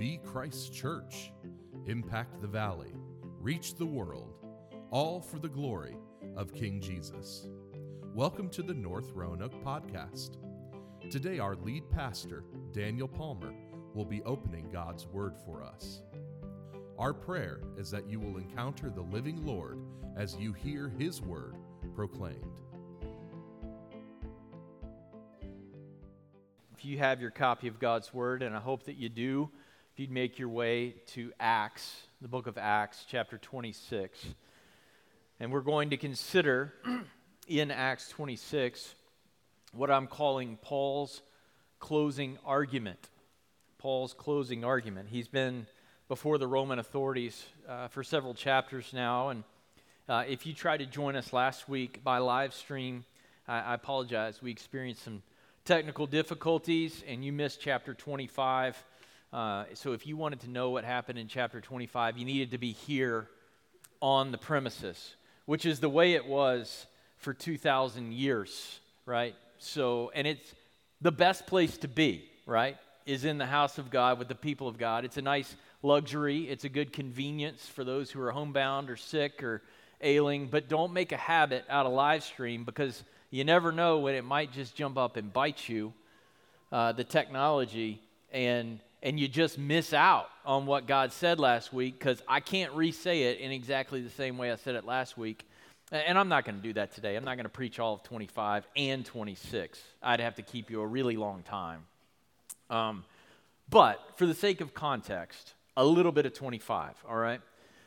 Be Christ's church, impact the valley, reach the world, all for the glory of King Jesus. Welcome to the North Roanoke podcast. Today, our lead pastor, Daniel Palmer, will be opening God's Word for us. Our prayer is that you will encounter the living Lord as you hear His Word proclaimed. If you have your copy of God's Word, and I hope that you do, if you'd make your way to Acts, the book of Acts, chapter 26. And we're going to consider in Acts 26 what I'm calling Paul's closing argument. Paul's closing argument. He's been before the Roman authorities uh, for several chapters now. And uh, if you tried to join us last week by live stream, I, I apologize. We experienced some technical difficulties and you missed chapter 25. Uh, so if you wanted to know what happened in chapter 25, you needed to be here on the premises, which is the way it was for 2,000 years, right? So, and it's the best place to be, right? Is in the house of God with the people of God. It's a nice luxury, it's a good convenience for those who are homebound or sick or ailing, but don't make a habit out of live stream because you never know when it might just jump up and bite you, uh, the technology, and and you just miss out on what God said last week because I can't re say it in exactly the same way I said it last week. And I'm not going to do that today. I'm not going to preach all of 25 and 26. I'd have to keep you a really long time. Um, but for the sake of context, a little bit of 25, all right?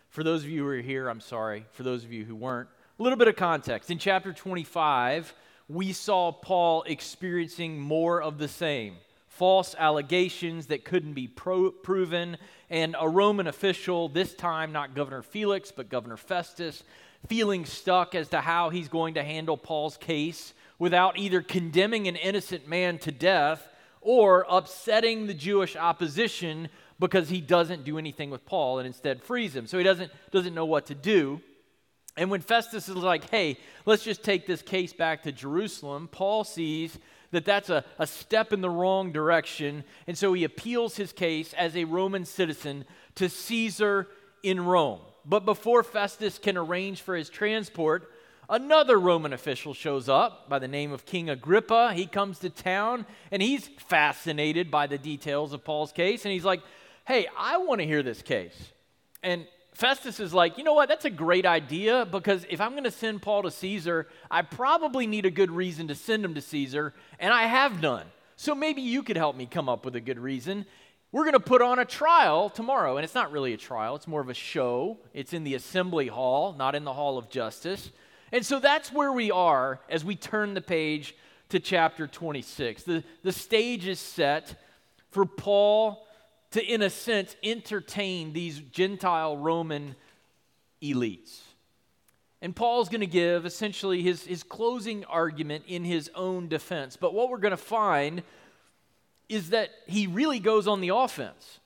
For those of you who are here, I'm sorry. For those of you who weren't, a little bit of context. In chapter 25, we saw Paul experiencing more of the same false allegations that couldn't be pro- proven, and a Roman official, this time not Governor Felix, but Governor Festus, feeling stuck as to how he's going to handle Paul's case without either condemning an innocent man to death or upsetting the Jewish opposition because he doesn't do anything with Paul and instead frees him. So he doesn't, doesn't know what to do. And when Festus is like, hey, let's just take this case back to Jerusalem, Paul sees that that's a, a step in the wrong direction. And so he appeals his case as a Roman citizen to Caesar in Rome. But before Festus can arrange for his transport, another Roman official shows up by the name of King Agrippa. He comes to town and he's fascinated by the details of Paul's case. And he's like, hey, I want to hear this case. And Festus is like, you know what? That's a great idea because if I'm going to send Paul to Caesar, I probably need a good reason to send him to Caesar, and I have none. So maybe you could help me come up with a good reason. We're going to put on a trial tomorrow, and it's not really a trial, it's more of a show. It's in the assembly hall, not in the hall of justice. And so that's where we are as we turn the page to chapter 26. The, the stage is set for Paul to, in a sense, entertain these Gentile Roman elites. And Paul's going to give essentially his, his closing argument in his own defense. But what we're going to find is that he really goes on the offense.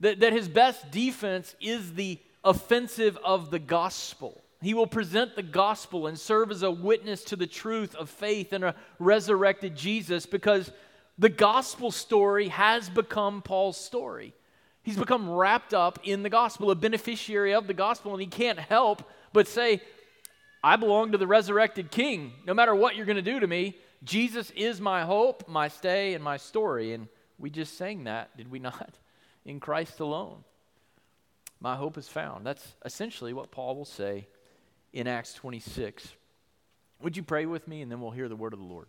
That, that his best defense is the offensive of the gospel. He will present the gospel and serve as a witness to the truth of faith in a resurrected Jesus because the gospel story has become Paul's story. He's hmm. become wrapped up in the gospel, a beneficiary of the gospel, and he can't help but say, I belong to the resurrected king. No matter what you're going to do to me, Jesus is my hope, my stay, and my story. And we just sang that, did we not? In Christ alone. My hope is found. That's essentially what Paul will say in Acts 26. Would you pray with me, and then we'll hear the word of the Lord?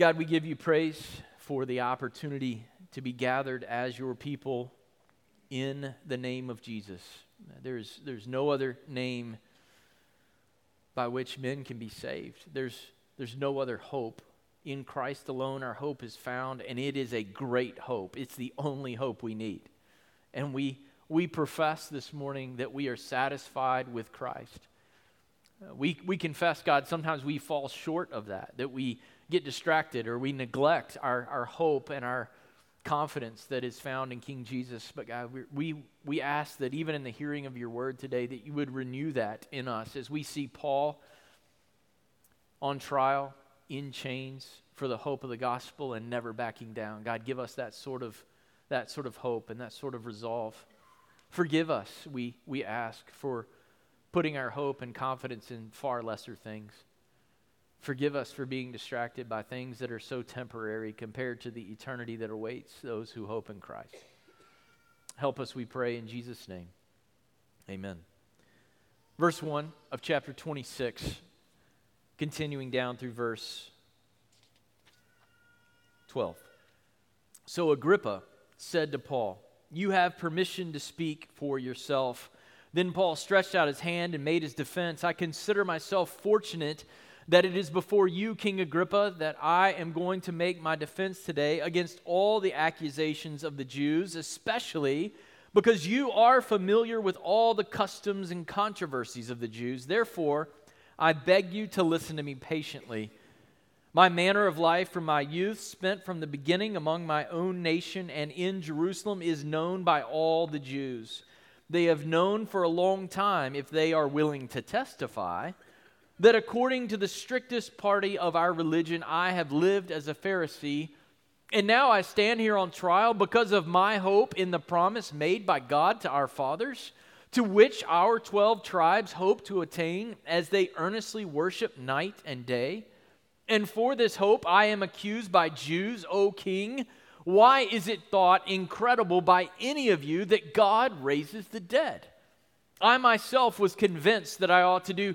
God, we give you praise for the opportunity to be gathered as your people in the name of Jesus. There's, there's no other name by which men can be saved. There's, there's no other hope. In Christ alone, our hope is found, and it is a great hope. It's the only hope we need. And we, we profess this morning that we are satisfied with Christ. Uh, we, we confess, God, sometimes we fall short of that, that we get distracted or we neglect our, our hope and our confidence that is found in King Jesus. But God, we, we, we ask that even in the hearing of your word today, that you would renew that in us as we see Paul on trial, in chains, for the hope of the gospel and never backing down. God, give us that sort of, that sort of hope and that sort of resolve. Forgive us, we, we ask, for putting our hope and confidence in far lesser things. Forgive us for being distracted by things that are so temporary compared to the eternity that awaits those who hope in Christ. Help us, we pray, in Jesus' name. Amen. Verse 1 of chapter 26, continuing down through verse 12. So Agrippa said to Paul, You have permission to speak for yourself. Then Paul stretched out his hand and made his defense. I consider myself fortunate that it is before you, King Agrippa, that I am going to make my defense today against all the accusations of the Jews, especially because you are familiar with all the customs and controversies of the Jews. Therefore, I beg you to listen to me patiently. My manner of life from my youth, spent from the beginning among my own nation and in Jerusalem, is known by all the Jews. They have known for a long time, if they are willing to testify that according to the strictest party of our religion, I have lived as a Pharisee. And now I stand here on trial because of my hope in the promise made by God to our fathers, to which our 12 tribes hope to attain as they earnestly worship night and day. And for this hope I am accused by Jews, O king. Why is it thought incredible by any of you that God raises the dead? I myself was convinced that I ought to do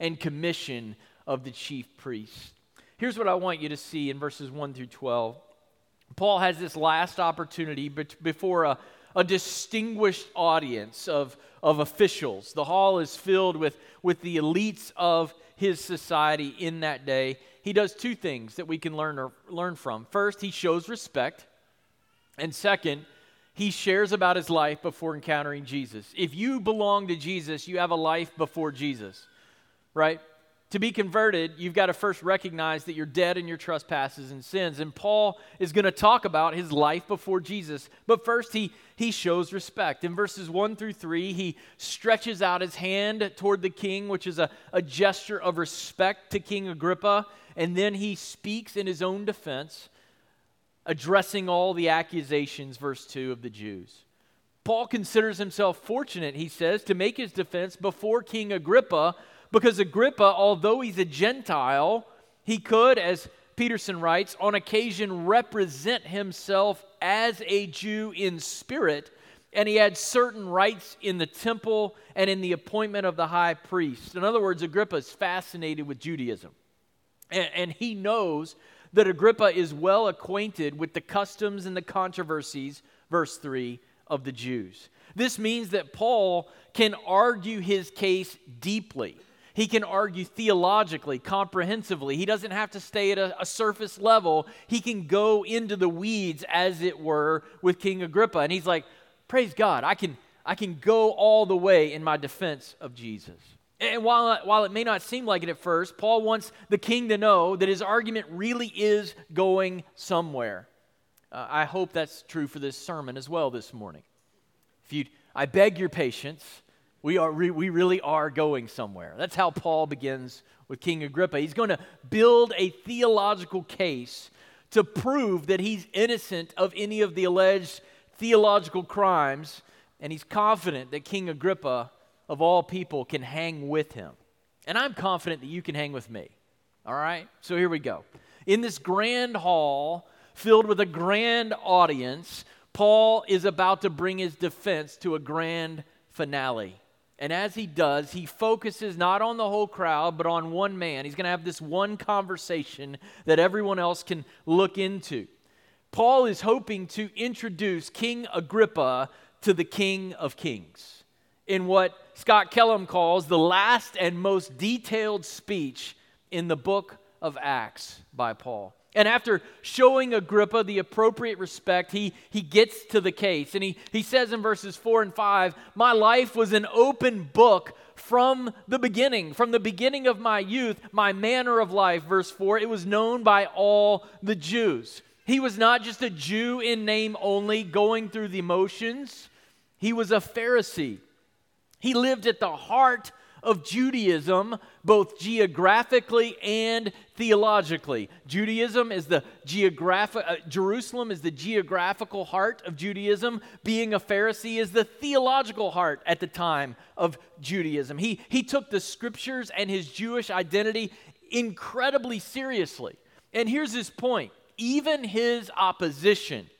and commission of the chief priest. Here's what I want you to see in verses 1 through 12. Paul has this last opportunity before a, a distinguished audience of, of officials. The hall is filled with, with the elites of his society in that day. He does two things that we can learn, or, learn from. First, he shows respect. And second, he shares about his life before encountering Jesus. If you belong to Jesus, you have a life before Jesus, right? To be converted, you've got to first recognize that you're dead in your trespasses and sins. And Paul is going to talk about his life before Jesus. But first, he, he shows respect. In verses 1 through 3, he stretches out his hand toward the king, which is a, a gesture of respect to King Agrippa. And then he speaks in his own defense addressing all the accusations, verse 2 of the Jews. Paul considers himself fortunate, he says, to make his defense before King Agrippa, because Agrippa, although he's a Gentile, he could, as Peterson writes, on occasion represent himself as a Jew in spirit, and he had certain rights in the temple and in the appointment of the high priest. In other words, Agrippa is fascinated with Judaism, and, and he knows that Agrippa is well acquainted with the customs and the controversies, verse 3, of the Jews. This means that Paul can argue his case deeply. He can argue theologically, comprehensively. He doesn't have to stay at a, a, surface level. He can go into the weeds, as it were, with King Agrippa. And he's like, Praise God, I can, I can go all the way in my defense of Jesus. And while, while it may not seem like it at first, Paul wants the king to know that his argument really is going somewhere. Uh, I hope that's true for this sermon as well this morning. If you, I beg your patience. We, are, re, we really are going somewhere. That's how Paul begins with King Agrippa. He's going to build a theological case to prove that he's innocent of any of the alleged theological crimes, and he's confident that King Agrippa of all people can hang with him. And I'm confident that you can hang with me. All right? So here we go. In this grand hall filled with a grand audience, Paul is about to bring his defense to a grand finale. And as he does, he focuses not on the whole crowd, but on one man. He's going to have this one conversation that everyone else can look into. Paul is hoping to introduce King Agrippa to the King of Kings in what Scott Kellum calls the last and most detailed speech in the book of Acts by Paul. And after showing Agrippa the appropriate respect, he, he gets to the case. And he, he says in verses 4 and 5 My life was an open book from the beginning. From the beginning of my youth, my manner of life, verse 4, it was known by all the Jews. He was not just a Jew in name only, going through the motions, he was a Pharisee. He lived at the heart of Judaism, both geographically and theologically. Judaism is the geographic, uh, Jerusalem is the geographical heart of Judaism. Being a Pharisee is the theological heart at the time of Judaism. He, he took the scriptures and his Jewish identity incredibly seriously. And here's his point even his opposition,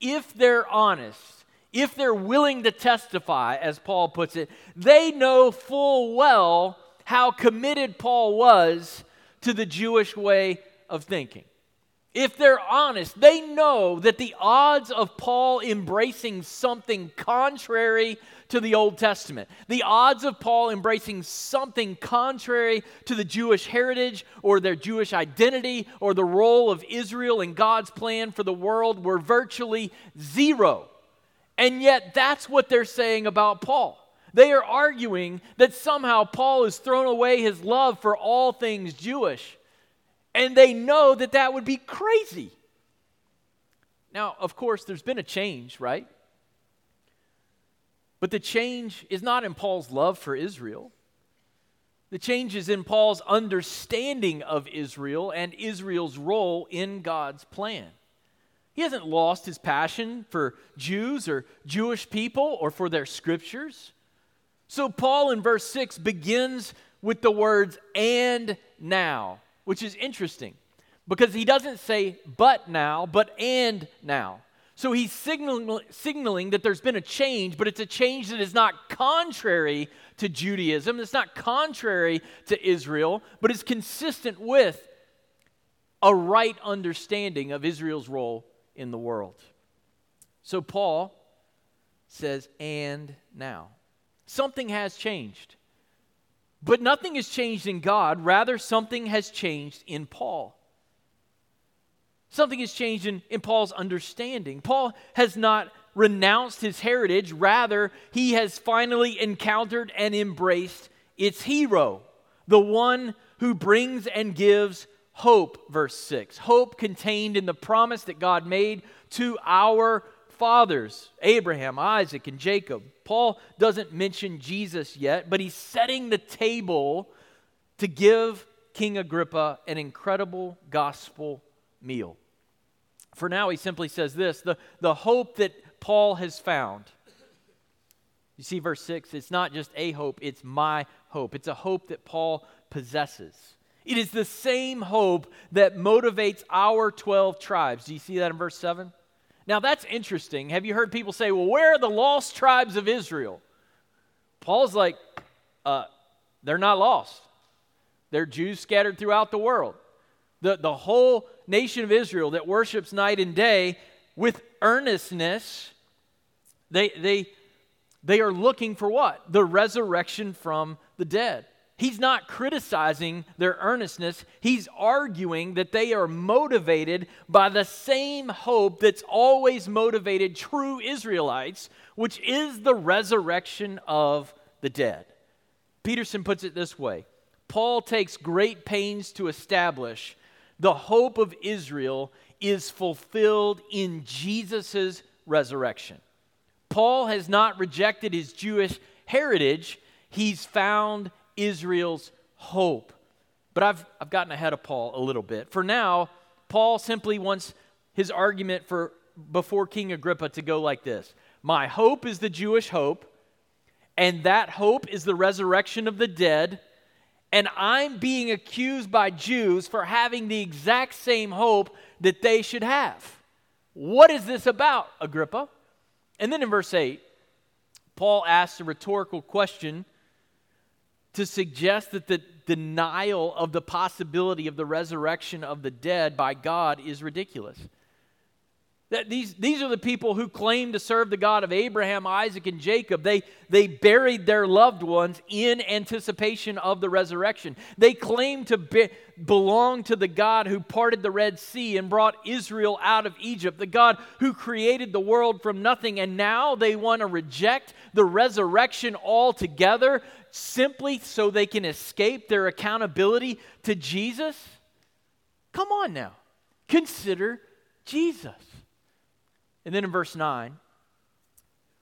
if they're honest, if they're willing to testify, as Paul puts it, they know full well how committed Paul was to the Jewish way of thinking. If they're honest, they know that the odds of Paul embracing something contrary to the Old Testament, the odds of Paul embracing something contrary to the Jewish heritage or their Jewish identity or the role of Israel in God's plan for the world were virtually zero. And yet, that's what they're saying about Paul. They are arguing that somehow Paul has thrown away his love for all things Jewish. And they know that that would be crazy. Now, of course, there's been a change, right? But the change is not in Paul's love for Israel. The change is in Paul's understanding of Israel and Israel's role in God's plan. He hasn't lost his passion for Jews or Jewish people or for their scriptures. So, Paul in verse 6 begins with the words and now, which is interesting because he doesn't say but now, but and now. So he's signaling, signaling that there's been a change, but it's a change that is not contrary to Judaism, it's not contrary to Israel, but is consistent with a right understanding of Israel's role in the world. So Paul says, and now. Something has changed. But nothing has changed in God, rather, something has changed in Paul. Something has changed in, in Paul's understanding. Paul has not renounced his heritage, rather, he has finally encountered and embraced its hero, the one who brings and gives hope, verse 6. Hope contained in the promise that God made to our fathers, Abraham, Isaac, and Jacob. Paul doesn't mention Jesus yet, but he's setting the table to give King Agrippa an incredible gospel meal. For now, he simply says this the, the hope that Paul has found. You see, verse 6, it's not just a hope, it's my hope. It's a hope that Paul possesses. It is the same hope that motivates our 12 tribes. Do you see that in verse 7? Now, that's interesting. Have you heard people say, well, where are the lost tribes of Israel? Paul's like, uh, they're not lost. They're Jews scattered throughout the world. The, the whole nation of Israel that worships night and day with earnestness, they, they, they are looking for what? The resurrection from the dead. He's not criticizing their earnestness. He's arguing that they are motivated by the same hope that's always motivated true Israelites, which is the resurrection of the dead. Peterson puts it this way Paul takes great pains to establish the hope of Israel is fulfilled in Jesus' resurrection. Paul has not rejected his Jewish heritage, he's found Israel's hope. But I've, I've gotten ahead of Paul a little bit. For now, Paul simply wants his argument for before King Agrippa to go like this My hope is the Jewish hope, and that hope is the resurrection of the dead. And I'm being accused by Jews for having the exact same hope that they should have. What is this about, Agrippa? And then in verse 8, Paul asks a rhetorical question to suggest that the denial of the possibility of the resurrection of the dead by God is ridiculous. That these, these are the people who claim to serve the God of Abraham, Isaac, and Jacob. They, they buried their loved ones in anticipation of the resurrection. They claim to be, belong to the God who parted the Red Sea and brought Israel out of Egypt, the God who created the world from nothing. And now they want to reject the resurrection altogether simply so they can escape their accountability to Jesus? Come on now. Consider Jesus. And then in verse 9,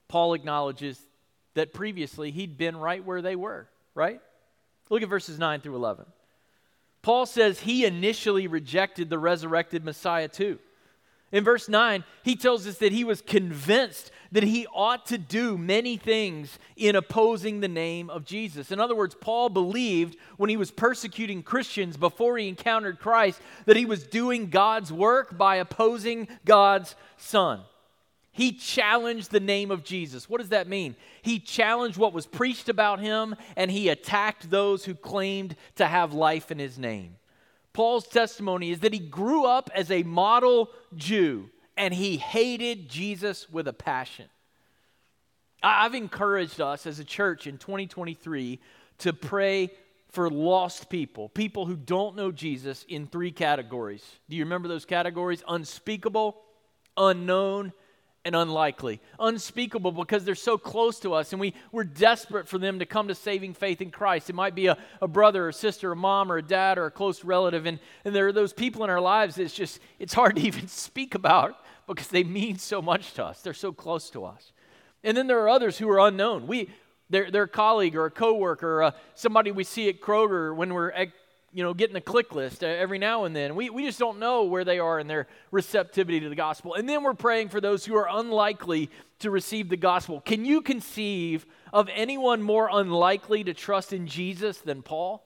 Paul acknowledges that previously he'd been right where they were, right? Look at verses 9 through 11. Paul says he initially rejected the resurrected Messiah too. In verse 9, he tells us that he was convinced that he ought to do many things in opposing the name of Jesus. In other words, Paul believed when he was persecuting Christians before he encountered Christ that he was doing God's work by opposing God's Son. He challenged the name of Jesus. What does that mean? He challenged what was preached about him and he attacked those who claimed to have life in his name. Paul's testimony is that he grew up as a model Jew and he hated Jesus with a passion. I've encouraged us as a church in 2023 to pray for lost people, people who don't know Jesus, in three categories. Do you remember those categories? Unspeakable, unknown, and unlikely. Unspeakable because they're so close to us and we, we're desperate for them to come to saving faith in Christ. It might be a, a brother or sister, a mom or a dad or a close relative. And, and there are those people in our lives it's just, it's hard to even speak about because they mean so much to us. They're so close to us. And then there are others who are unknown. We, they're, they're a colleague or a coworker, or uh, somebody we see at Kroger when we're at you know, getting a ClickList uh, every now and then. We, we just don't know where they are in their receptivity to the gospel. And then we're praying for those who are unlikely to receive the gospel. Can you conceive of anyone more unlikely to trust in Jesus than Paul?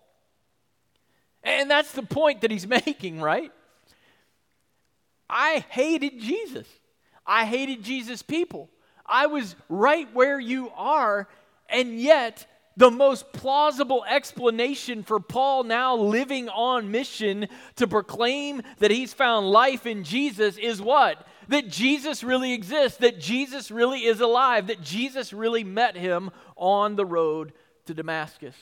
And that's the point that he's making, right? I hated Jesus. I hated Jesus' people. I was right where you are, and yet the most plausible explanation for Paul now living on mission to proclaim that he's found life in Jesus is what? That Jesus really exists, that Jesus really is alive, that Jesus really met him on the road to Damascus.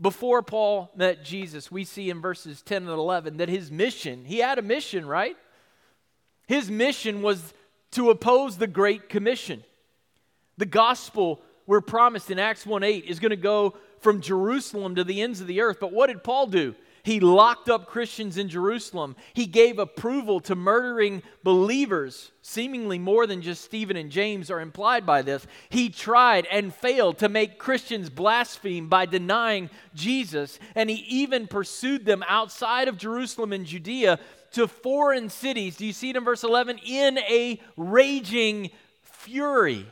Before Paul met Jesus, we see in verses 10 and 11 that his mission, he had a mission, right? His mission was to oppose the Great Commission. The gospel we're promised in Acts 1 8 is going to go from Jerusalem to the ends of the earth. But what did Paul do? He locked up Christians in Jerusalem. He gave approval to murdering believers, seemingly more than just Stephen and James are implied by this. He tried and failed to make Christians blaspheme by denying Jesus, and he even pursued them outside of Jerusalem and Judea to foreign cities. Do you see it in verse 11? In a raging fury.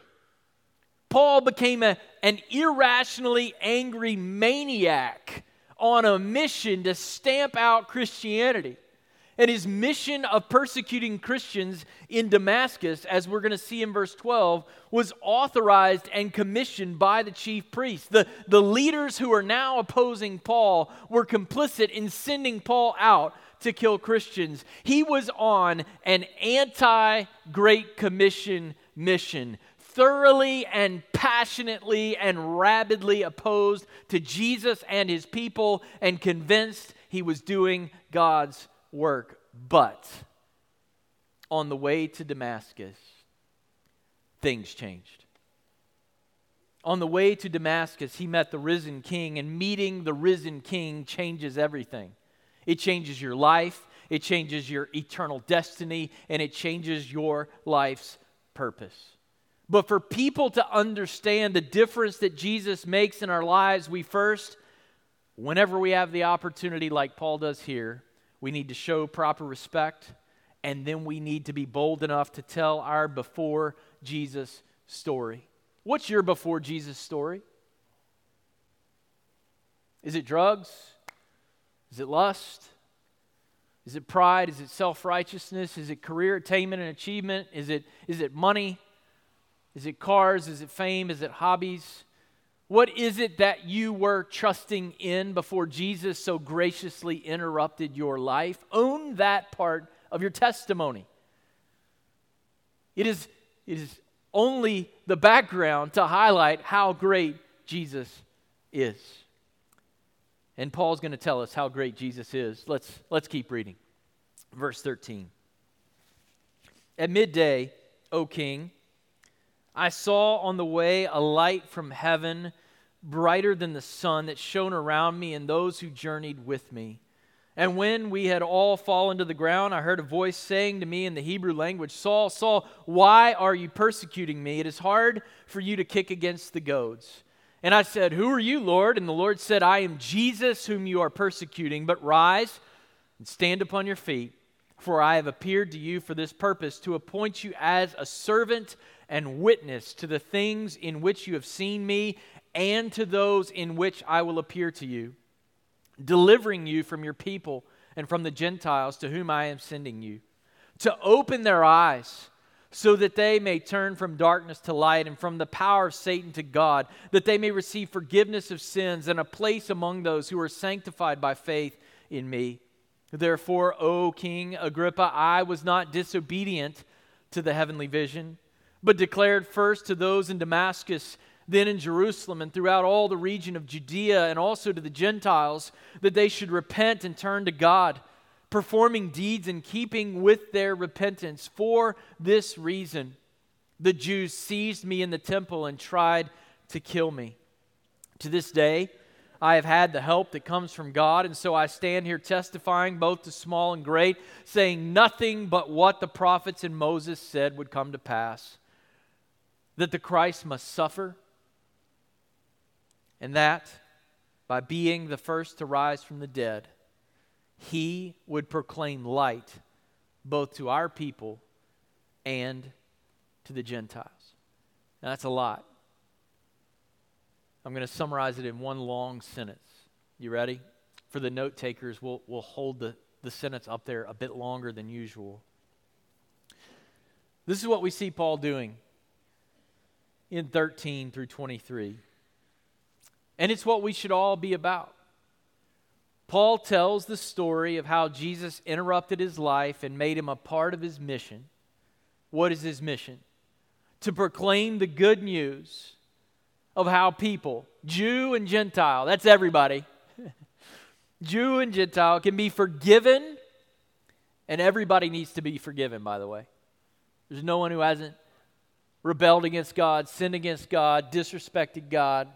Paul became a, an irrationally angry maniac on a mission to stamp out Christianity. And his mission of persecuting Christians in Damascus, as we're going to see in verse 12, was authorized and commissioned by the chief priests. The, the leaders who are now opposing Paul were complicit in sending Paul out to kill Christians. He was on an anti Great Commission mission thoroughly and passionately and rabidly opposed to Jesus and his people and convinced he was doing God's work. But on the way to Damascus, things changed. On the way to Damascus, he met the risen king, and meeting the risen king changes everything. It changes your life, it changes your eternal destiny, and it changes your life's purpose. But for people to understand the difference that Jesus makes in our lives, we first, whenever we have the opportunity, like Paul does here, we need to show proper respect, and then we need to be bold enough to tell our before Jesus story. What's your before Jesus story? Is it drugs? Is it lust? Is it pride? Is it self righteousness? Is it career attainment and achievement? Is it, is it money? Is it cars? Is it fame? Is it hobbies? What is it that you were trusting in before Jesus so graciously interrupted your life? Own that part of your testimony. It is, it is only the background to highlight how great Jesus is. And Paul's going to tell us how great Jesus is. Let's, let's keep reading. Verse 13. At midday, O king, I saw on the way a light from heaven, brighter than the sun, that shone around me and those who journeyed with me. And when we had all fallen to the ground, I heard a voice saying to me in the Hebrew language, Saul, Saul, why are you persecuting me? It is hard for you to kick against the goads. And I said, Who are you, Lord? And the Lord said, I am Jesus whom you are persecuting, but rise and stand upon your feet, for I have appeared to you for this purpose, to appoint you as a servant and witness to the things in which you have seen me, and to those in which I will appear to you delivering you from your people and from the Gentiles to whom I am sending you, to open their eyes so that they may turn from darkness to light and from the power of Satan to God, that they may receive forgiveness of sins and a place among those who are sanctified by faith in me. Therefore, O King Agrippa, I was not disobedient to the heavenly vision, but declared first to those in Damascus then in Jerusalem and throughout all the region of Judea and also to the Gentiles that they should repent and turn to God, performing deeds in keeping with their repentance. For this reason, the Jews seized me in the temple and tried to kill me. To this day, I have had the help that comes from God, and so I stand here testifying both to small and great, saying nothing but what the prophets and Moses said would come to pass that the Christ must suffer and that by being the first to rise from the dead, he would proclaim light both to our people and to the Gentiles. Now, that's a lot. I'm going to summarize it in one long sentence. You ready? For the note takers, we'll, we'll hold the, the sentence up there a bit longer than usual. This is what we see Paul doing in 13 through 23. And it's what we should all be about. Paul tells the story of how Jesus interrupted his life and made him a part of his mission. What is his mission? To proclaim the good news of how people, Jew and Gentile, that's everybody, Jew and Gentile, can be forgiven, and everybody needs to be forgiven, by the way. There's no one who hasn't rebelled against God, sinned against God, disrespected God.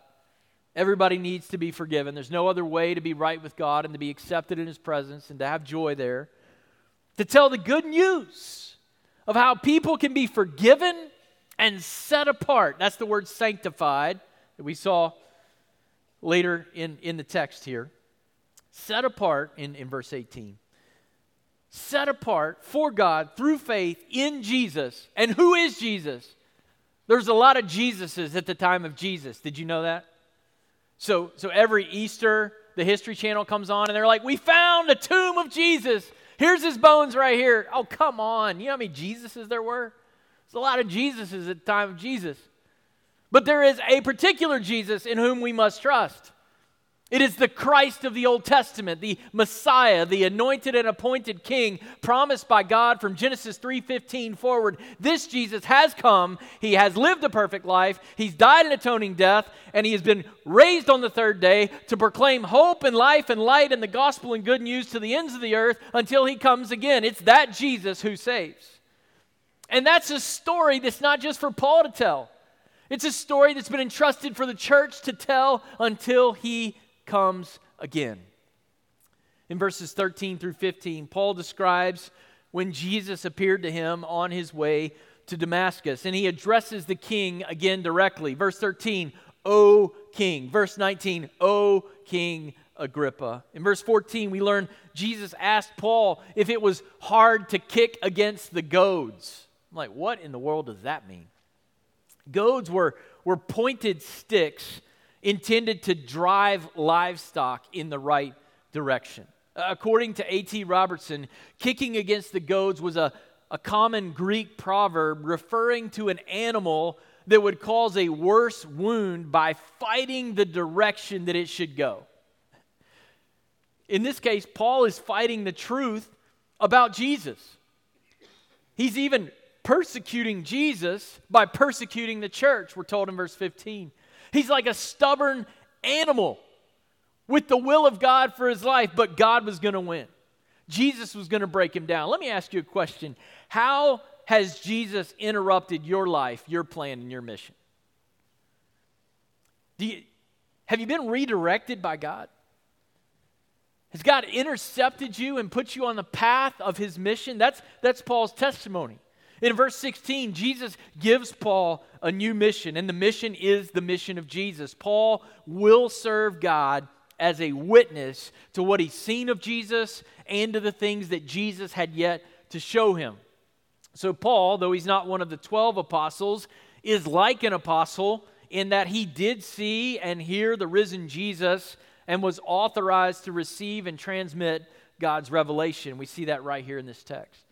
Everybody needs to be forgiven. There's no other way to be right with God and to be accepted in His presence and to have joy there. To tell the good news of how people can be forgiven and set apart. That's the word sanctified that we saw later in, in the text here. Set apart in, in verse 18. Set apart for God through faith in Jesus. And who is Jesus? There's a lot of Jesuses at the time of Jesus. Did you know that? So, so every Easter, the History Channel comes on and they're like, We found a tomb of Jesus. Here's his bones right here. Oh, come on. You know how many Jesuses there were? There's a lot of Jesuses at the time of Jesus. But there is a particular Jesus in whom we must trust. It is the Christ of the Old Testament, the Messiah, the anointed and appointed king promised by God from Genesis 3:15 forward. This Jesus has come, he has lived a perfect life, he's died an atoning death, and he has been raised on the third day to proclaim hope and life and light and the gospel and good news to the ends of the earth until he comes again. It's that Jesus who saves. And that's a story that's not just for Paul to tell. It's a story that's been entrusted for the church to tell until he comes again. In verses 13 through 15, Paul describes when Jesus appeared to him on his way to Damascus, and he addresses the king again directly. Verse 13, O king. Verse 19, O king Agrippa. In verse 14, we learn Jesus asked Paul if it was hard to kick against the goads. I'm like, what in the world does that mean? Goads were, were pointed sticks intended to drive livestock in the right direction. Uh, according to A.T. Robertson, kicking against the goads was a, a common Greek proverb referring to an animal that would cause a worse wound by fighting the direction that it should go. In this case, Paul is fighting the truth about Jesus. He's even persecuting Jesus by persecuting the church, we're told in verse 15. He's like a stubborn animal with the will of God for his life, but God was going to win. Jesus was going to break him down. Let me ask you a question How has Jesus interrupted your life, your plan, and your mission? You, have you been redirected by God? Has God intercepted you and put you on the path of his mission? That's, that's Paul's testimony. In verse 16, Jesus gives Paul a new mission, and the mission is the mission of Jesus. Paul will serve God as a witness to what he's seen of Jesus and to the things that Jesus had yet to show him. So, Paul, though he's not one of the 12 apostles, is like an apostle in that he did see and hear the risen Jesus and was authorized to receive and transmit God's revelation. We see that right here in this text.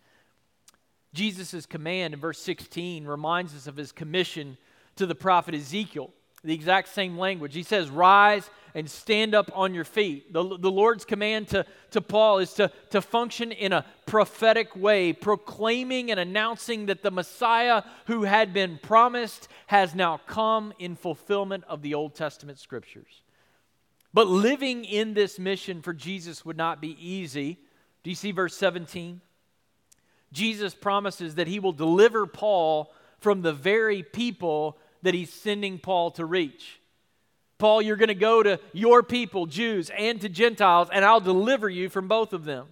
Jesus' command in verse 16 reminds us of his commission to the prophet Ezekiel, the exact same language. He says, Rise and stand up on your feet. The, the Lord's command to, to Paul is to, to function in a prophetic way, proclaiming and announcing that the Messiah who had been promised has now come in fulfillment of the Old Testament scriptures. But living in this mission for Jesus would not be easy. Do you see verse 17? Jesus promises that he will deliver Paul from the very people that he's sending Paul to reach. Paul, you're going to go to your people, Jews, and to Gentiles, and I'll deliver you from both of them.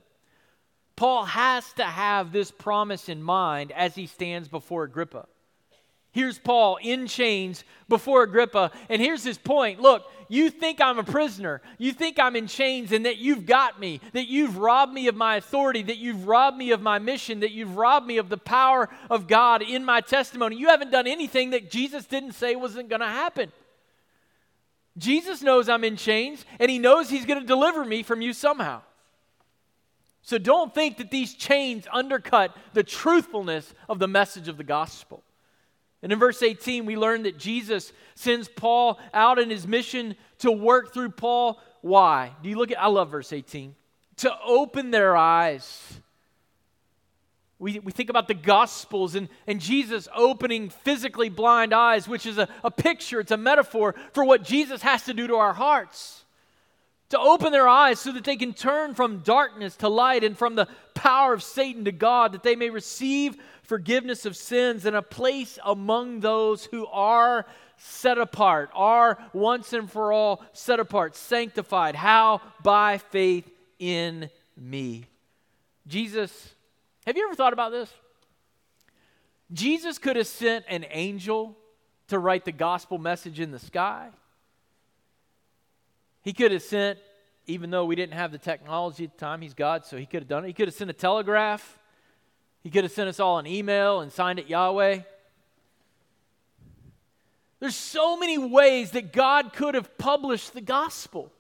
Paul has to have this promise in mind as he stands before Agrippa. Here's Paul in chains before Agrippa, and here's his point. Look, you think I'm a prisoner. You think I'm in chains and that you've got me, that you've robbed me of my authority, that you've robbed me of my mission, that you've robbed me of the power of God in my testimony. You haven't done anything that Jesus didn't say wasn't going to happen. Jesus knows I'm in chains, and he knows he's going to deliver me from you somehow. So don't think that these chains undercut the truthfulness of the message of the gospel. And in verse 18, we learn that Jesus sends Paul out in his mission to work through Paul. Why? Do you look at, I love verse 18. To open their eyes. We, we think about the Gospels and, and Jesus opening physically blind eyes, which is a, a picture, it's a metaphor for what Jesus has to do to our hearts. To open their eyes so that they can turn from darkness to light and from the power of Satan to God, that they may receive forgiveness of sins and a place among those who are set apart, are once and for all set apart, sanctified. How? By faith in me. Jesus, have you ever thought about this? Jesus could have sent an angel to write the gospel message in the sky. He could have sent, even though we didn't have the technology at the time, he's God, so he could have done it. He could have sent a telegraph. He could have sent us all an email and signed it Yahweh. There's so many ways that God could have published the gospel.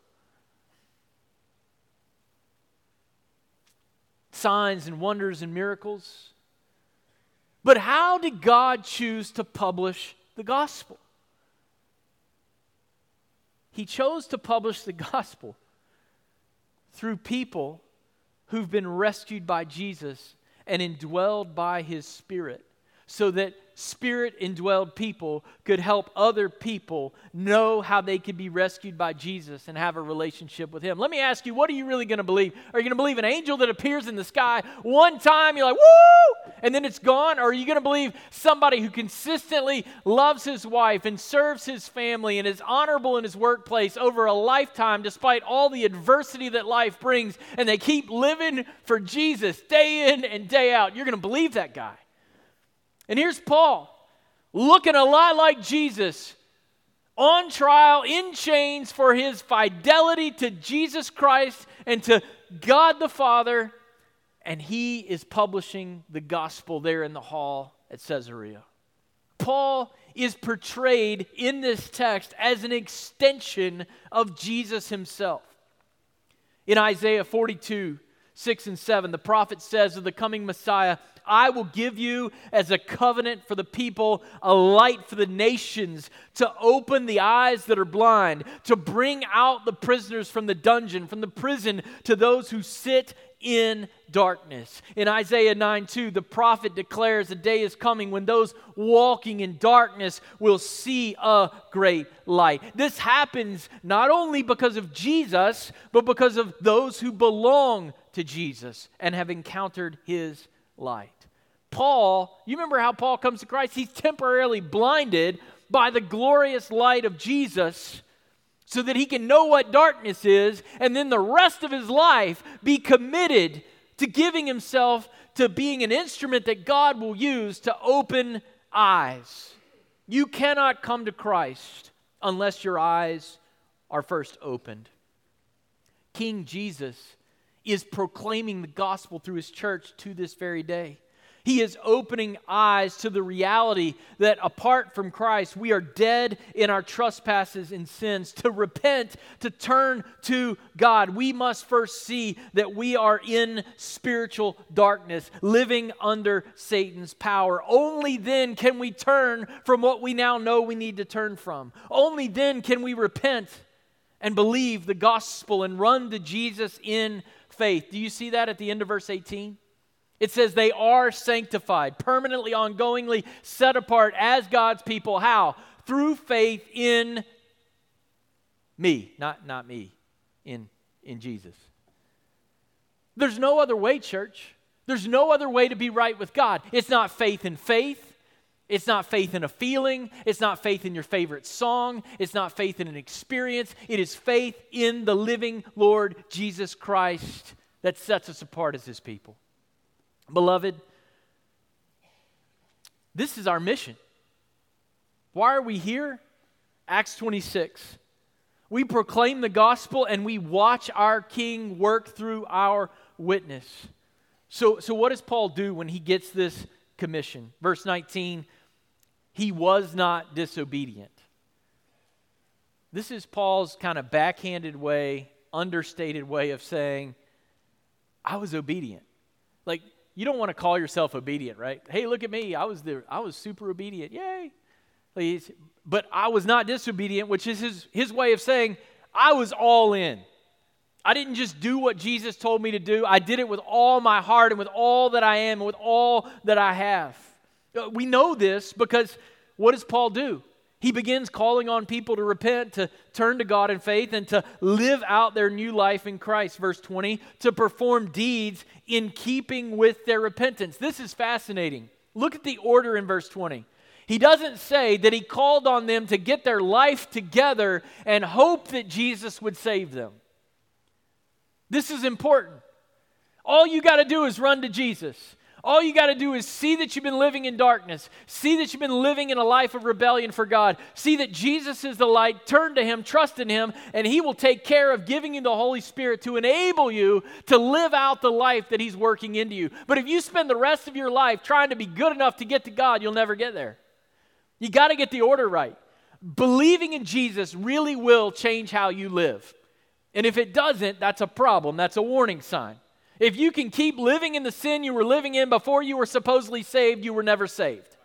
Signs and wonders and miracles. But how did God choose to publish the gospel? He chose to publish the gospel through people who've been rescued by Jesus and indwelled by his Spirit so that spirit indwelled people could help other people know how they could be rescued by Jesus and have a relationship with Him. Let me ask you, what are you really going to believe? Are you going to believe an angel that appears in the sky one time, you're like, woo, and then it's gone? Or are you going to believe somebody who consistently loves his wife and serves his family and is honorable in his workplace over a lifetime despite all the adversity that life brings and they keep living for Jesus day in and day out? You're going to believe that guy. And here's Paul, looking a lot like Jesus, on trial in chains for his fidelity to Jesus Christ and to God the Father. And he is publishing the gospel there in the hall at Caesarea. Paul is portrayed in this text as an extension of Jesus himself. In Isaiah 42, 6 and 7, the prophet says of the coming Messiah, I will give you as a covenant for the people, a light for the nations, to open the eyes that are blind, to bring out the prisoners from the dungeon, from the prison to those who sit in darkness. In Isaiah 9 2, the prophet declares a day is coming when those walking in darkness will see a great light. This happens not only because of Jesus, but because of those who belong to Jesus and have encountered his light. Paul, you remember how Paul comes to Christ? He's temporarily blinded by the glorious light of Jesus so that he can know what darkness is and then the rest of his life be committed to giving himself to being an instrument that God will use to open eyes. You cannot come to Christ unless your eyes are first opened. King Jesus is proclaiming the gospel through his church to this very day. He is opening eyes to the reality that apart from Christ, we are dead in our trespasses and sins. To repent, to turn to God, we must first see that we are in spiritual darkness, living under Satan's power. Only then can we turn from what we now know we need to turn from. Only then can we repent and believe the gospel and run to Jesus in faith. Do you see that at the end of verse 18? It says they are sanctified, permanently, ongoingly set apart as God's people. How? Through faith in me, not, not me, in, in Jesus. There's no other way, church. There's no other way to be right with God. It's not faith in faith. It's not faith in a feeling. It's not faith in your favorite song. It's not faith in an experience. It is faith in the living Lord Jesus Christ that sets us apart as his people. Beloved, this is our mission. Why are we here? Acts 26. We proclaim the gospel and we watch our King work through our witness. So, so what does Paul do when he gets this commission? Verse 19, he was not disobedient. This is Paul's kind of backhanded way, understated way of saying, I was obedient. Like, you don't want to call yourself obedient, right? Hey, look at me. I was the I was super obedient. Yay. Please. But I was not disobedient, which is his, his way of saying, I was all in. I didn't just do what Jesus told me to do. I did it with all my heart and with all that I am and with all that I have. Uh, we know this because what does Paul do? He begins calling on people to repent, to turn to God in faith, and to live out their new life in Christ. Verse 20, to perform deeds in keeping with their repentance. This is fascinating. Look at the order in verse 20. He doesn't say that he called on them to get their life together and hope that Jesus would save them. This is important. All you got to do is run to Jesus. All you got to do is see that you've been living in darkness, see that you've been living in a life of rebellion for God, see that Jesus is the light, turn to Him, trust in Him, and He will take care of giving you the Holy Spirit to enable you to live out the life that He's working into you. But if you spend the rest of your life trying to be good enough to get to God, you'll never get there. You got to get the order right. Believing in Jesus really will change how you live. And if it doesn't, that's a problem, that's a warning sign. If you can keep living in the sin you were living in before you were supposedly saved, you were never saved.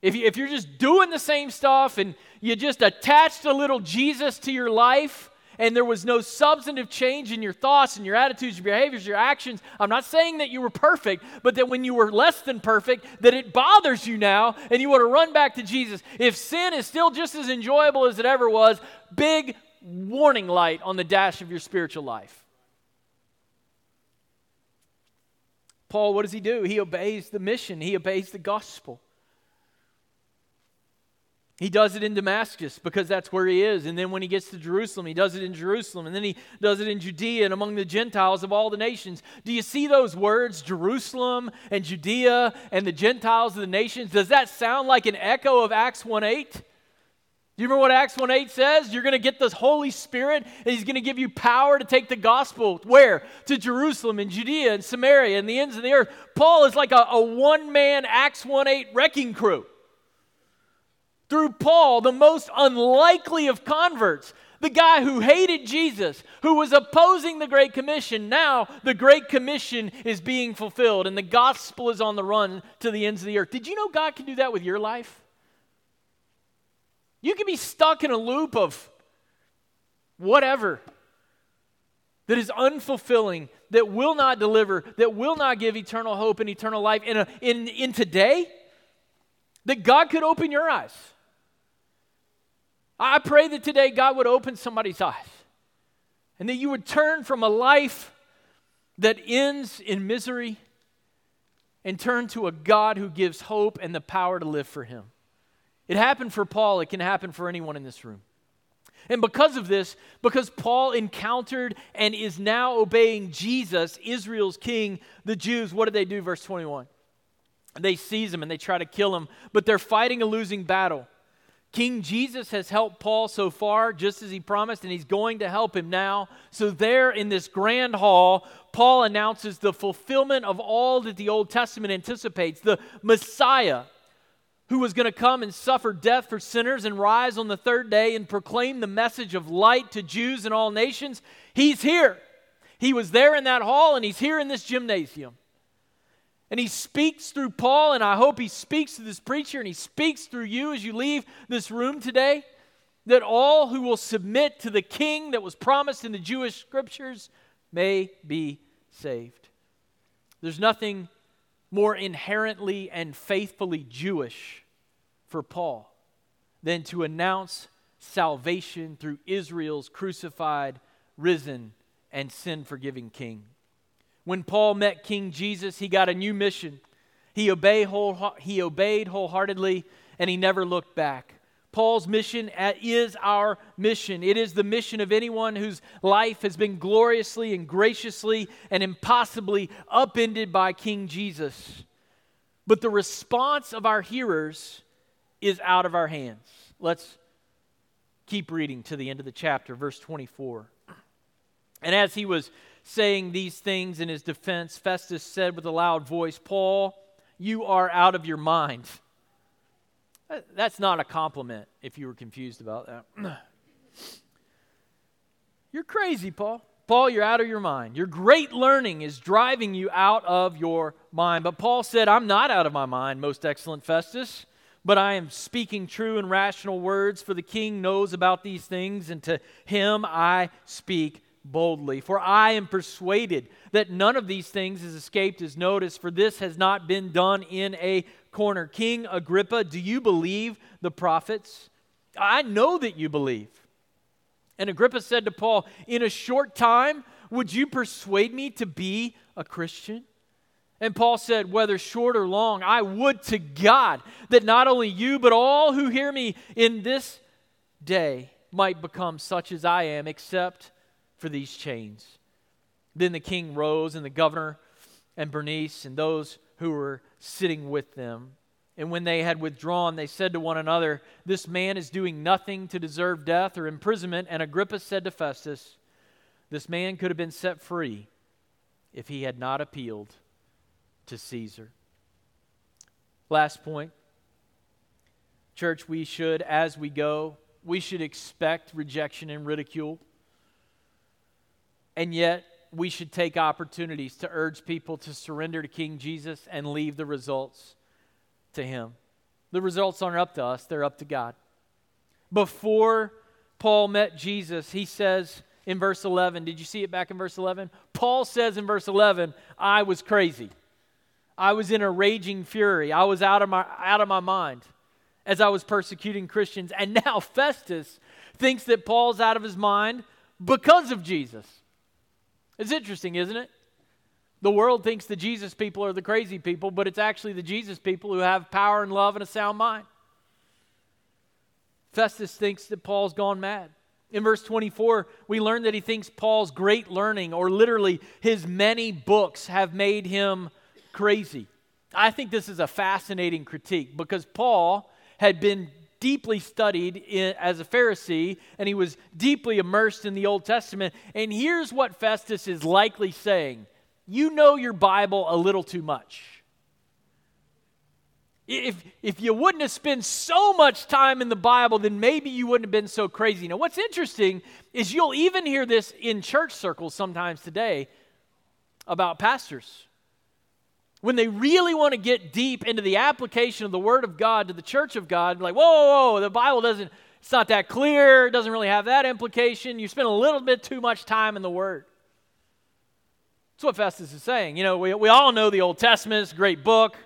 If, you, if you're just doing the same stuff and you just attached a little Jesus to your life and there was no substantive change in your thoughts and your attitudes, your behaviors, your actions, I'm not saying that you were perfect, but that when you were less than perfect, that it bothers you now and you want to run back to Jesus. If sin is still just as enjoyable as it ever was, big warning light on the dash of your spiritual life. Paul, what does he do? He obeys the mission, he obeys the gospel. He does it in Damascus because that's where he is. And then when he gets to Jerusalem, he does it in Jerusalem. And then he does it in Judea and among the Gentiles of all the nations. Do you see those words, Jerusalem and Judea and the Gentiles of the nations? Does that sound like an echo of Acts 1 8? Do you remember what Acts 1 8 says? You're going to get the Holy Spirit, and He's going to give you power to take the gospel. Where? To Jerusalem and Judea and Samaria and the ends of the earth. Paul is like a, a one man Acts 1 8 wrecking crew. Through Paul, the most unlikely of converts, The guy who hated Jesus, who was opposing the Great Commission, now the Great Commission is being fulfilled and the gospel is on the run to the ends of the earth. Did you know God can do that with your life? Be stuck in a loop of whatever that is unfulfilling, that will not deliver, that will not give eternal hope and eternal life in, a, in, in today, that God could open your eyes. I pray that today God would open somebody's eyes and that you would turn from a life that ends in misery and turn to a God who gives hope and the power to live for Him. It happened for Paul, it can happen for anyone in this room. And because of this, because Paul encountered and is now obeying Jesus, Israel's king, the Jews, what did they do? Verse 21. They seize him and they try to kill him, but they're fighting a losing battle. King Jesus has helped Paul so far, just as he promised, and he's going to help him now. So, there in this grand hall, Paul announces the fulfillment of all that the Old Testament anticipates the Messiah who was going to come and suffer death for sinners and rise on the third day and proclaim the message of light to Jews and all nations, he's here. He was there in that hall and he's here in this gymnasium. And he speaks through Paul, and I hope he speaks to this preacher and he speaks through you as you leave this room today. That all who will submit to the king that was promised in the Jewish scriptures may be saved. There's nothing more inherently and faithfully Jewish for Paul than to announce salvation through Israel's crucified, risen, and sin forgiving King. When Paul met King Jesus, he got a new mission. He, whole, he obeyed wholeheartedly and he never looked back. Paul's mission uh, is our mission. It is the mission of anyone whose life has been gloriously and graciously and impossibly upended by King Jesus. But the response of our hearers is out of our hands. Let's keep reading to the end of the chapter, verse 24. And as he was saying these things in his defense, Festus said with a loud voice, Paul, you are out of your mind. That's not a compliment if you were confused about that. you're crazy, Paul. Paul, you're out of your mind. Your great learning is driving you out of your mind. But Paul said, I'm not out of my mind, most excellent Festus, but I am speaking true and rational words, for the king knows about these things, and to him I speak boldly. For I am persuaded that none of these things has escaped his notice, for this has not been done in a corner. King Agrippa, do you believe the prophets? I know that you believe. And Agrippa said to Paul, In a short time, would you persuade me to be a Christian? And Paul said, Whether short or long, I would to God that not only you, but all who hear me in this day might become such as I am, except for these chains. Then the king rose, and the governor and Bernice and those who were sitting with them. And when they had withdrawn, they said to one another, This man is doing nothing to deserve death or imprisonment. And Agrippa said to Festus, This man could have been set free if he had not appealed to Caesar. Last point. Church, we should, as we go, we should expect rejection and ridicule. And yet, we should take opportunities to urge people to surrender to King Jesus and leave the results to Him. The results aren't up to us, they're up to God. Before Paul met Jesus, he says in verse 11, did you see it back in verse 11? Paul says in verse 11, I was crazy. I was in a raging fury. I was out of my, out of my mind as I was persecuting Christians. And now Festus thinks that Paul's out of his mind because of Jesus. It's interesting, isn't it? The world thinks the Jesus people are the crazy people, but it's actually the Jesus people who have power and love and a sound mind. Festus thinks that Paul's gone mad. In verse 24, we learn that he thinks Paul's great learning, or literally his many books, have made him crazy. I think this is a fascinating critique because Paul had been deeply studied as a Pharisee and he was deeply immersed in the Old Testament. And here's what Festus is likely saying You know your Bible a little too much. If, if you wouldn't have spent so much time in the Bible, then maybe you wouldn't have been so crazy. Now, what's interesting is you'll even hear this in church circles sometimes today about pastors. When they really want to get deep into the application of the Word of God to the church of God, like, whoa, whoa, whoa, the Bible doesn't, it's not that clear, it doesn't really have that implication. You spend a little bit too much time in the Word. That's what Festus is saying. You know, we, we all know the Old Testament, it's a great book,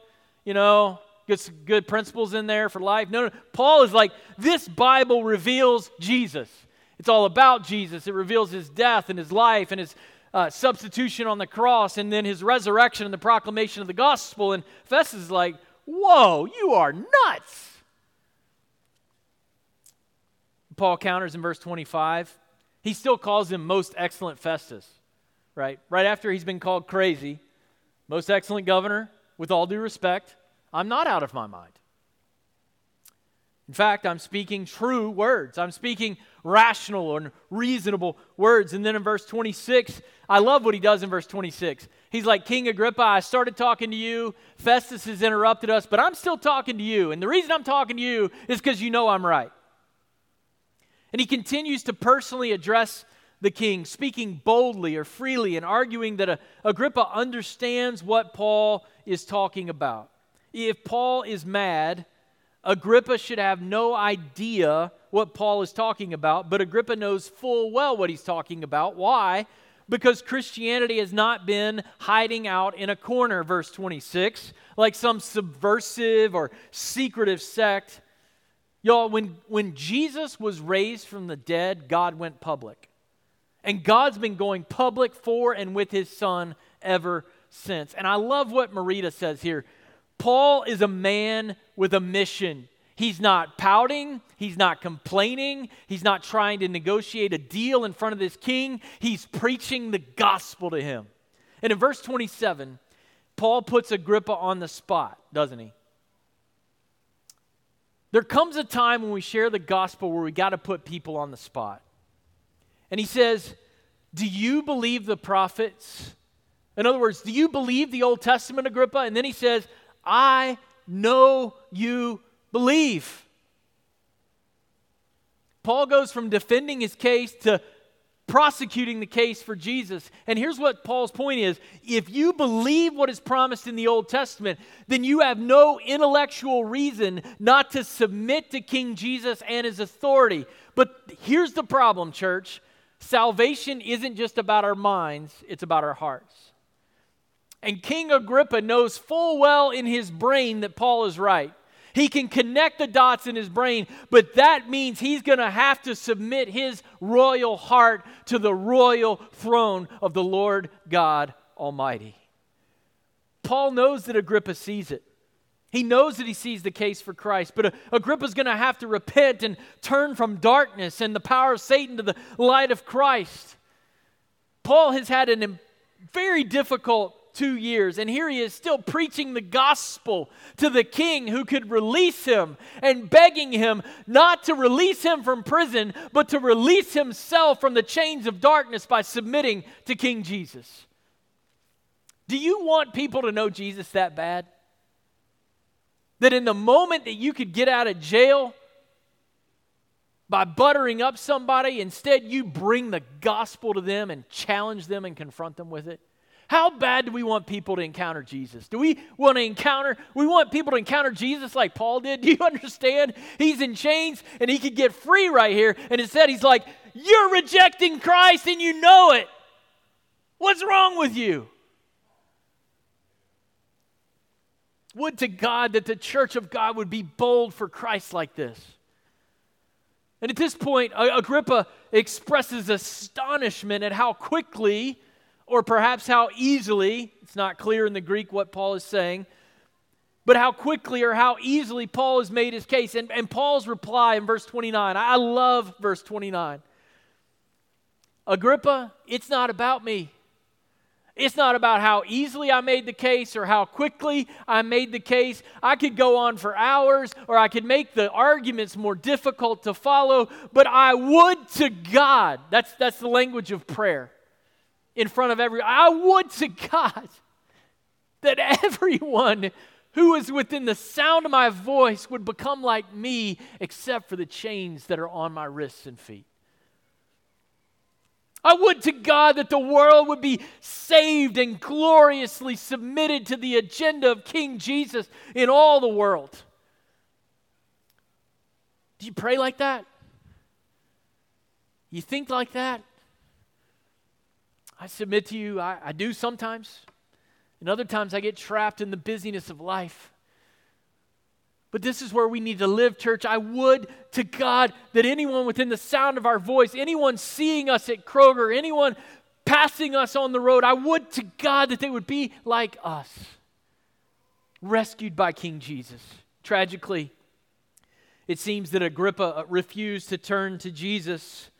you know, Good, good principles in there for life. No, no. Paul is like, this Bible reveals Jesus. It's all about Jesus. It reveals his death and his life and his uh, substitution on the cross and then his resurrection and the proclamation of the gospel. And Festus is like, whoa, you are nuts. Paul counters in verse 25. He still calls him most excellent Festus, right? Right after he's been called crazy, most excellent governor, with all due respect. I'm not out of my mind. In fact, I'm speaking true words. I'm speaking rational and reasonable words. And then in verse 26, I love what he does in verse 26. He's like, King Agrippa, I started talking to you. Festus has interrupted us, but I'm still talking to you. And the reason I'm talking to you is because you know I'm right. And he continues to personally address the king, speaking boldly or freely and arguing that uh, Agrippa understands what Paul is talking about if Paul is mad, Agrippa should have no idea what Paul is talking about, but Agrippa knows full well what he's talking about. Why? Because Christianity has not been hiding out in a corner, verse 26, like some subversive or secretive sect. Y'all, when, when Jesus was raised from the dead, God went public. And God's been going public for and with his son ever since. And I love what Merida says here. Paul is a man with a mission. He's not pouting. He's not complaining. He's not trying to negotiate a deal in front of this king. He's preaching the gospel to him. And in verse 27, Paul puts Agrippa on the spot, doesn't he? There comes a time when we share the gospel where we got to put people on the spot. And he says, Do you believe the prophets? In other words, do you believe the Old Testament, Agrippa? And then he says, I know you believe. Paul goes from defending his case to prosecuting the case for Jesus. And here's what Paul's point is if you believe what is promised in the Old Testament, then you have no intellectual reason not to submit to King Jesus and his authority. But here's the problem, church salvation isn't just about our minds, it's about our hearts. And King Agrippa knows full well in his brain that Paul is right. He can connect the dots in his brain, but that means he's going to have to submit his royal heart to the royal throne of the Lord God Almighty. Paul knows that Agrippa sees it. He knows that he sees the case for Christ, but Agrippa's going to have to repent and turn from darkness and the power of Satan to the light of Christ. Paul has had a very difficult two years. And here he is still preaching the gospel to the king who could release him and begging him not to release him from prison, but to release himself from the chains of darkness by submitting to King Jesus. Do you want people to know Jesus that bad? That in the moment that you could get out of jail, by buttering up somebody, instead you bring the gospel to them and challenge them and confront them with it? How bad do we want people to encounter Jesus? Do we want to encounter, we want people to encounter Jesus like Paul did? Do you understand? He's in chains and he could get free right here. And instead, he's like, You're rejecting Christ and you know it. What's wrong with you? Would to God that the church of God would be bold for Christ like this. And at this point, Agrippa expresses astonishment at how quickly or perhaps how easily, it's not clear in the Greek what Paul is saying, but how quickly or how easily Paul has made his case. And, and Paul's reply in verse 29, I love verse 29. Agrippa, it's not about me. It's not about how easily I made the case or how quickly I made the case. I could go on for hours or I could make the arguments more difficult to follow, but I would to God. That's, that's the language of prayer in front of every. I would to God that everyone who is within the sound of my voice would become like me except for the chains that are on my wrists and feet. I would to God that the world would be saved and gloriously submitted to the agenda of King Jesus in all the world. Do you pray like that? You think like that? I submit to you, I, I do sometimes. And other times I get trapped in the busyness of life. But this is where we need to live, church. I would to God that anyone within the sound of our voice, anyone seeing us at Kroger, anyone passing us on the road, I would to God that they would be like us, rescued by King Jesus. Tragically, it seems that Agrippa refused to turn to Jesus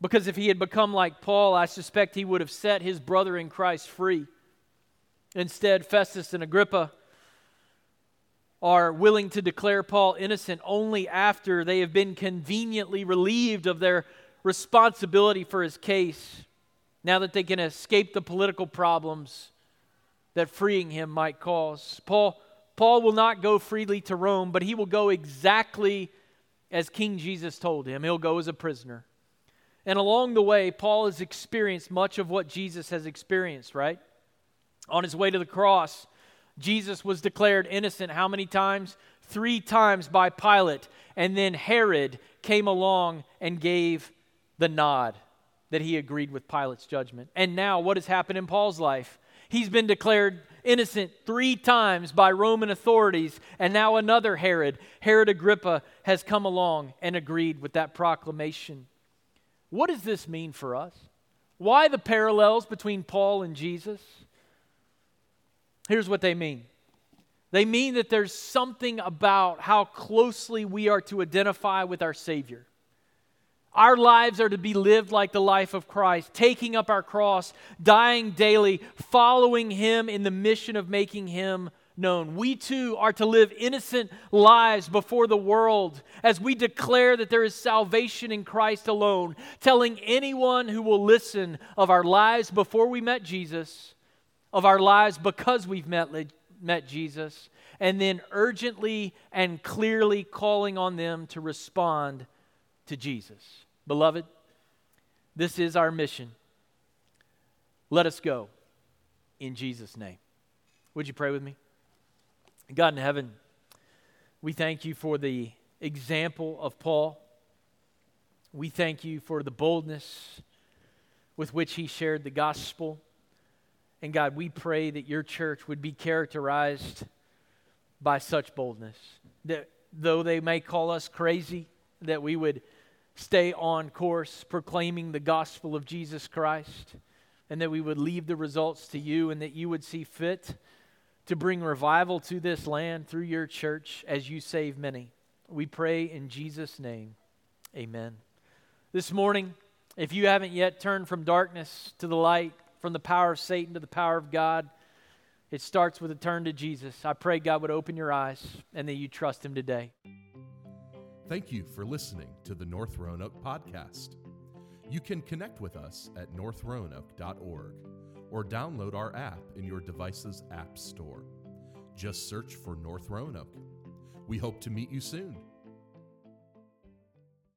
because if he had become like Paul, I suspect he would have set his brother in Christ free. Instead, Festus and Agrippa are willing to declare Paul innocent only after they have been conveniently relieved of their responsibility for his case, now that they can escape the political problems that freeing him might cause. Paul, Paul will not go freely to Rome, but he will go exactly as King Jesus told him. He'll go as a prisoner. And along the way, Paul has experienced much of what Jesus has experienced, right? On his way to the cross, Jesus was declared innocent how many times? Three times by Pilate. And then Herod came along and gave the nod that he agreed with Pilate's judgment. And now, what has happened in Paul's life? He's been declared innocent three times by Roman authorities, and now another Herod, Herod Agrippa, has come along and agreed with that proclamation. What does this mean for us? Why the parallels between Paul and Jesus? Here's what they mean they mean that there's something about how closely we are to identify with our Savior. Our lives are to be lived like the life of Christ, taking up our cross, dying daily, following Him in the mission of making Him known. We too are to live innocent lives before the world as we declare that there is salvation in Christ alone, telling anyone who will listen of our lives before we met Jesus of our lives because we've met, met Jesus, and then urgently and clearly calling on them to respond to Jesus. Beloved, this is our mission. Let us go in Jesus' name. Would you pray with me? God in heaven, we thank you for the example of Paul. We thank you for the boldness with which he shared the gospel. And God, we pray that your church would be characterized by such boldness. That though they may call us crazy, that we would stay on course proclaiming the gospel of Jesus Christ, and that we would leave the results to you, and that you would see fit to bring revival to this land through your church as you save many. We pray in Jesus' name. Amen. This morning, if you haven't yet turned from darkness to the light, from the power of Satan to the power of God. It starts with a turn to Jesus. I pray God would open your eyes and that you trust Him today. Thank you for listening to the North Roanoke podcast. You can connect with us at northroanoke.org or download our app in your device's app store. Just search for North Roanoke. We hope to meet you soon.